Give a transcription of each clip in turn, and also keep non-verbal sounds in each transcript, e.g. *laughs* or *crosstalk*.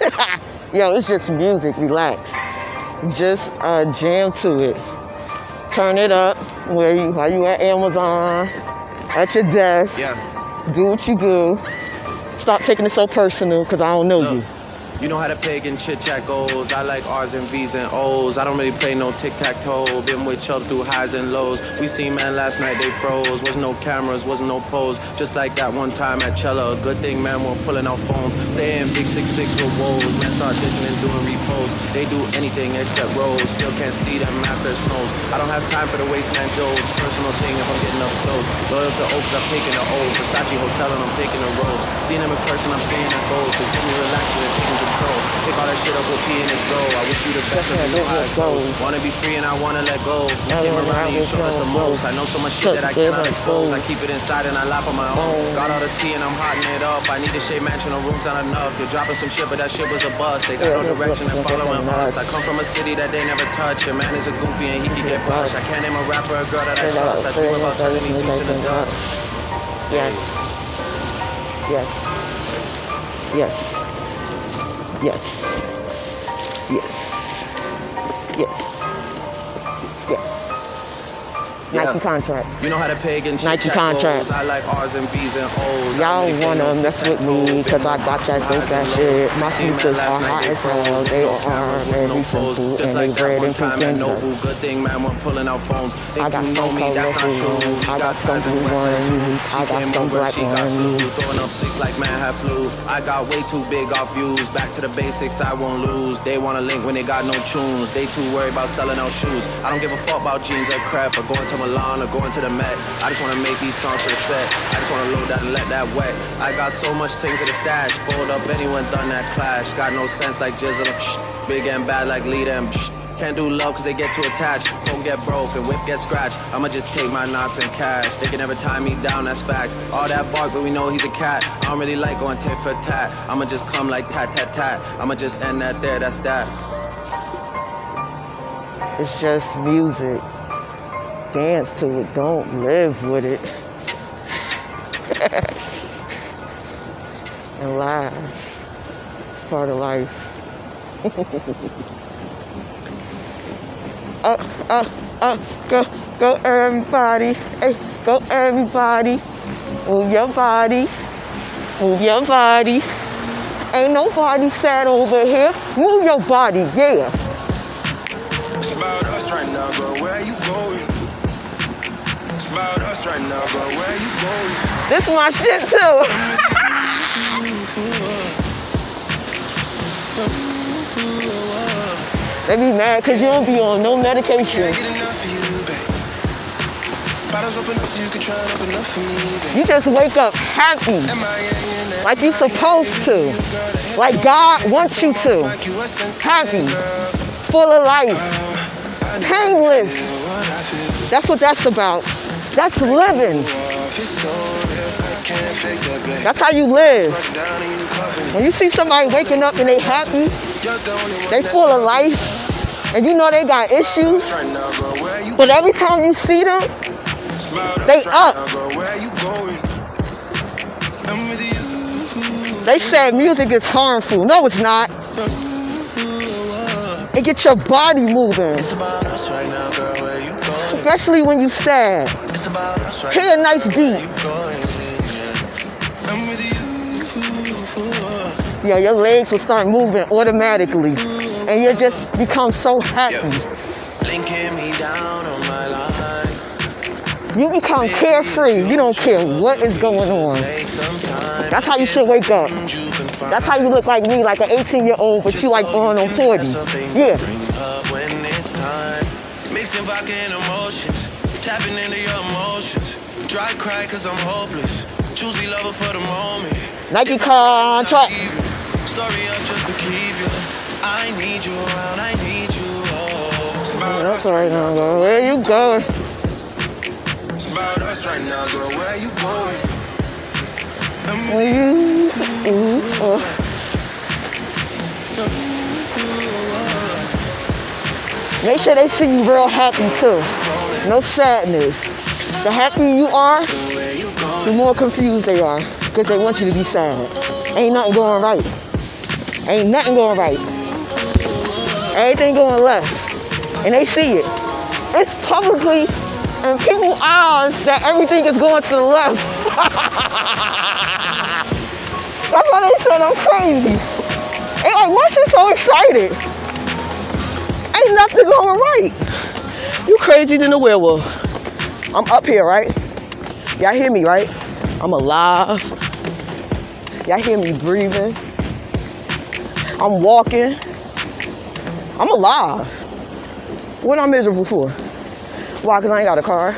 *laughs* Yo, it's just music. Relax. Just uh, jam to it. Turn it up where you, while you at Amazon, at your desk. Yeah. Do what you do. Stop taking it so personal because I don't know you. You know how the pagan chit chat goes. I like R's and V's and O's. I don't really play no tic tac toe. Been with chubs through highs and lows. We seen man last night, they froze. Was no cameras, was no pose. Just like that one time at Cella. Good thing, man, we're pulling out phones. Stay in big six six with woes. Man, start dissing and doing repos. They do anything except rolls. Still can't see them after it snows. I don't have time for the waste man jokes. Personal thing if I'm getting up close. Loyal to Oaks, I'm taking the old. Versace Hotel and I'm taking the roads. Seeing them in person, I'm seeing the goals. So give me relaxing and taking control. Take all that shit up with P and his bro. I wish you the best of you know how it goes. Wanna be free and I wanna let go. You came around and you showed us the most. I know so much shit that I cannot expose. I keep it inside and I laugh on my own. Got all the tea and I'm hotting it up. I need to shade mansion, no room's not enough. You're dropping some shit, but that shit was a bust. They got no direction and following us. I come from a city that they never touch. Your man is a goofy and he can get brushed. I can't name a rapper or girl that I trust. I dream about turning these suits into dust. Yes. Yes. Yes. Yes. Yes. Yes. Yes. Yeah. Nike contract. You know how the pagan chit Nike contract. I like R's and V's and O's. Y'all wanna mess with me cause I got that dope ass shit. My sneakers are hot as hell. They are very simple and they bread and pink. Noble, good thing, man, we're pulling out phones. I got some me, that's not colorful true. ones. I got some blue ones. I got some black she got slew. ones. Throwing up six like man had flu. I got way too big off views. Back to the basics, I won't lose. They wanna link when they got no tunes. They too worried about selling out shoes. I don't give a fuck about jeans or crap or going to Milan or going to the Met. I just wanna make these songs for the set. I just wanna load that and let that wet. I got so much things in the stash. Pulled up anyone done that clash. Got no sense like Jizzle. Big and bad like lead and can't do love cause they get too attached. Phone get broke and whip get scratched. I'ma just take my knots and cash. They can never tie me down, that's facts. All that bark, but we know he's a cat. I don't really like going tit for tat. I'ma just come like tat tat tat. I'ma just end that there, that's that. It's just music. Dance to it. Don't live with it. *laughs* and laugh. It's part of life. *laughs* uh, uh, uh, go, go everybody. Hey, go everybody. Move your body. Move your body. Ain't nobody sad over here. Move your body, yeah. It's about us right now. Where you about right now, girl. Where you going? This is my shit too. *laughs* they be mad because you don't be on no medication. Can't get enough of you, babe. Bottles open up so you can try and open up for me, babe. You just wake up happy, Am I in there? like you supposed to, like God wants you to, Like you a sense happy, full of life, uh, painless. I feel. That's what that's about. That's living. That's how you live. When you see somebody waking up and they happy, they full of life, and you know they got issues, but every time you see them, they up. They said music is harmful. No, it's not. It gets your body moving, especially when you sad. Hear a nice beat. Yeah. Your legs will start moving automatically, and you just become so happy. You become carefree. You don't care what is going on. That's how you should wake up. That's how you look like me, like an 18 year old, but you like on on 40. Yeah. Mixing vodka and emotions. Tapping into your emotions. Dry cry cause I'm hopeless. Choosy lover for the moment. Nike contract. Story up just to keep you. I need you around, I need you. Oh. That's right now, girl. Where you going? It's about us right now, girl. Where you going? I'm Where you? Ooh. Make sure they see you real happy too. No sadness. The happier you are, the more confused they are because they want you to be sad. Ain't nothing going right. Ain't nothing going right. Everything going left. And they see it. It's publicly in people's eyes that everything is going to the left. *laughs* That's why they said I'm crazy. They like, why she so excited? Ain't nothing going right. You crazy than a werewolf. I'm up here, right? Y'all hear me, right? I'm alive. Y'all hear me breathing. I'm walking. I'm alive. What am I miserable for? Why? Because I ain't got a car.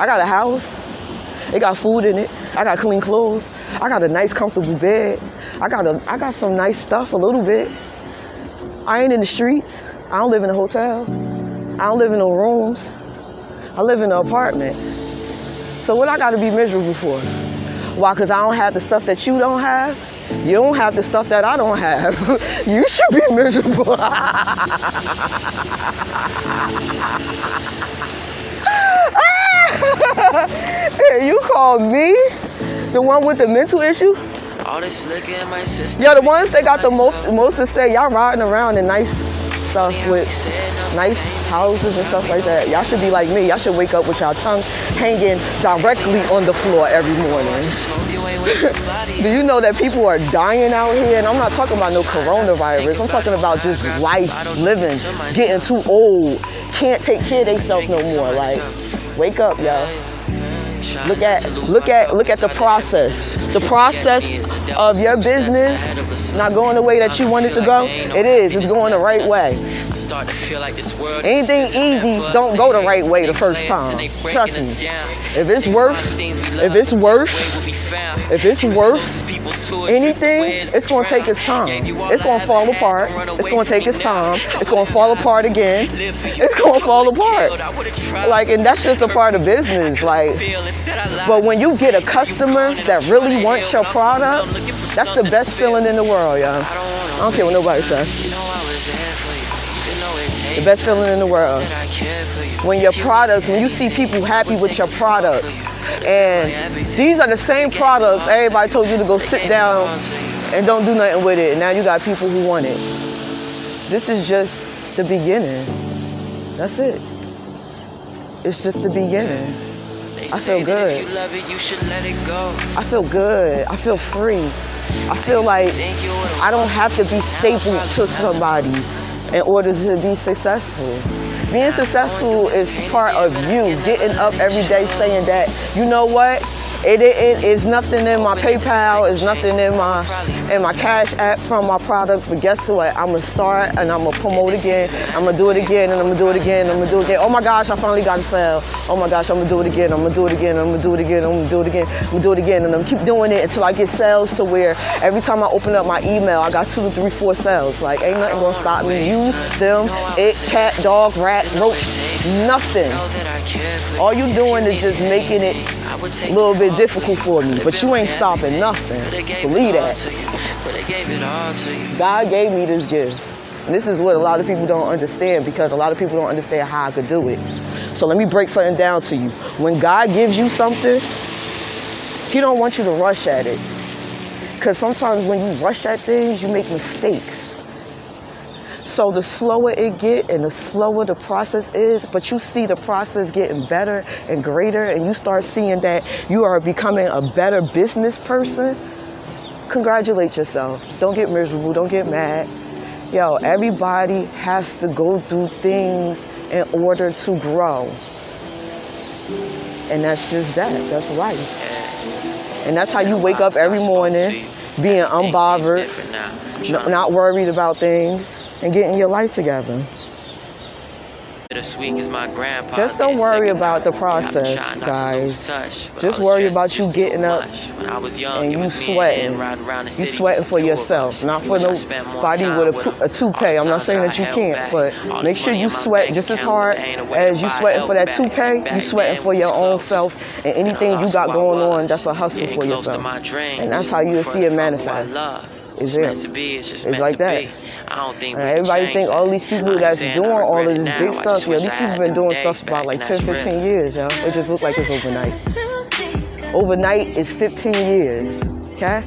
I got a house. It got food in it. I got clean clothes. I got a nice, comfortable bed. I got a, I got some nice stuff a little bit. I ain't in the streets. I don't live in the hotels. I don't live in no rooms. I live in an apartment. So what I got to be miserable for? Why? Because I don't have the stuff that you don't have. You don't have the stuff that I don't have. *laughs* you should be miserable. *laughs* you call me the one with the mental issue? All this liquor in my system. Yo, the ones that got the most most to say, y'all riding around in nice stuff with nice houses and stuff like that. Y'all should be like me. Y'all should wake up with y'all tongue hanging directly on the floor every morning. *laughs* Do you know that people are dying out here? And I'm not talking about no coronavirus. I'm talking about just life, living, getting too old, can't take care of themselves no more. Like, wake up, y'all. Look at look at look at the process. The process of your business not going the way that you want it to go. It is. It's going the right way. Anything easy don't go the right way the first time. Trust me. If it's worth if it's worth if it's worth anything, it's gonna take its time. It's gonna fall apart. It's gonna take its time. It's gonna fall apart again. It's gonna fall apart. Like and that's just a part of business. Like but when you get a customer that really wants your product, that's the best feeling in the world, y'all. I don't care what nobody says. The best feeling in the world. When your products, when you see people happy with your product, and these are the same products everybody told you to go sit down and don't do nothing with it. And now you got people who want it. This is just the beginning. That's it. It's just the beginning. I feel good. I feel good. I feel free. I feel like I don't have to be stapled to somebody in order to be successful. Being successful is part of you getting up every day saying that, you know what? It, it, it is nothing in my PayPal, it's nothing in my in my Cash App from my products. But guess what? I'm gonna start and I'm gonna promote again. I'm gonna do it again and I'm gonna do it again. I'm gonna do it again. Oh my gosh, I finally got a sale. Oh my gosh, I'm gonna do it again. I'm gonna do it again. I'm gonna do it again. I'm gonna do it again. I'm gonna do it again. And I'm keep doing it until I get sales to where every time I open up my email, I got two, three, four sales. Like ain't nothing gonna stop me. You, them, it, cat, dog, rat, roach, nothing. All you doing is just making it a little bit difficult for me, but you ain't stopping nothing. Believe that. God gave me this gift. This is what a lot of people don't understand because a lot of people don't understand how I could do it. So let me break something down to you. When God gives you something, He don't want you to rush at it. Because sometimes when you rush at things, you make mistakes. So the slower it get and the slower the process is, but you see the process getting better and greater and you start seeing that you are becoming a better business person, congratulate yourself. Don't get miserable, don't get mad. Yo, everybody has to go through things in order to grow. And that's just that. That's life. And that's how you wake up every morning being unbothered, not worried about things and getting your life together. Just don't worry about the process, guys. Just worry about you getting up when i and you sweating. You sweating for yourself, not for nobody with a, a toupee. I'm not saying that you can't, but make sure you sweat just as hard as you sweating for that toupee. You sweating for your own self and anything you got going on. That's a hustle for yourself, and that's how you'll see it manifest. Is it? It's, it's like that. I don't think uh, everybody think all these people that's doing all of this big stuff, yo, these people been doing stuff for about like 10, 15 years, yo. It just looks like it's overnight. Overnight is 15 years, okay?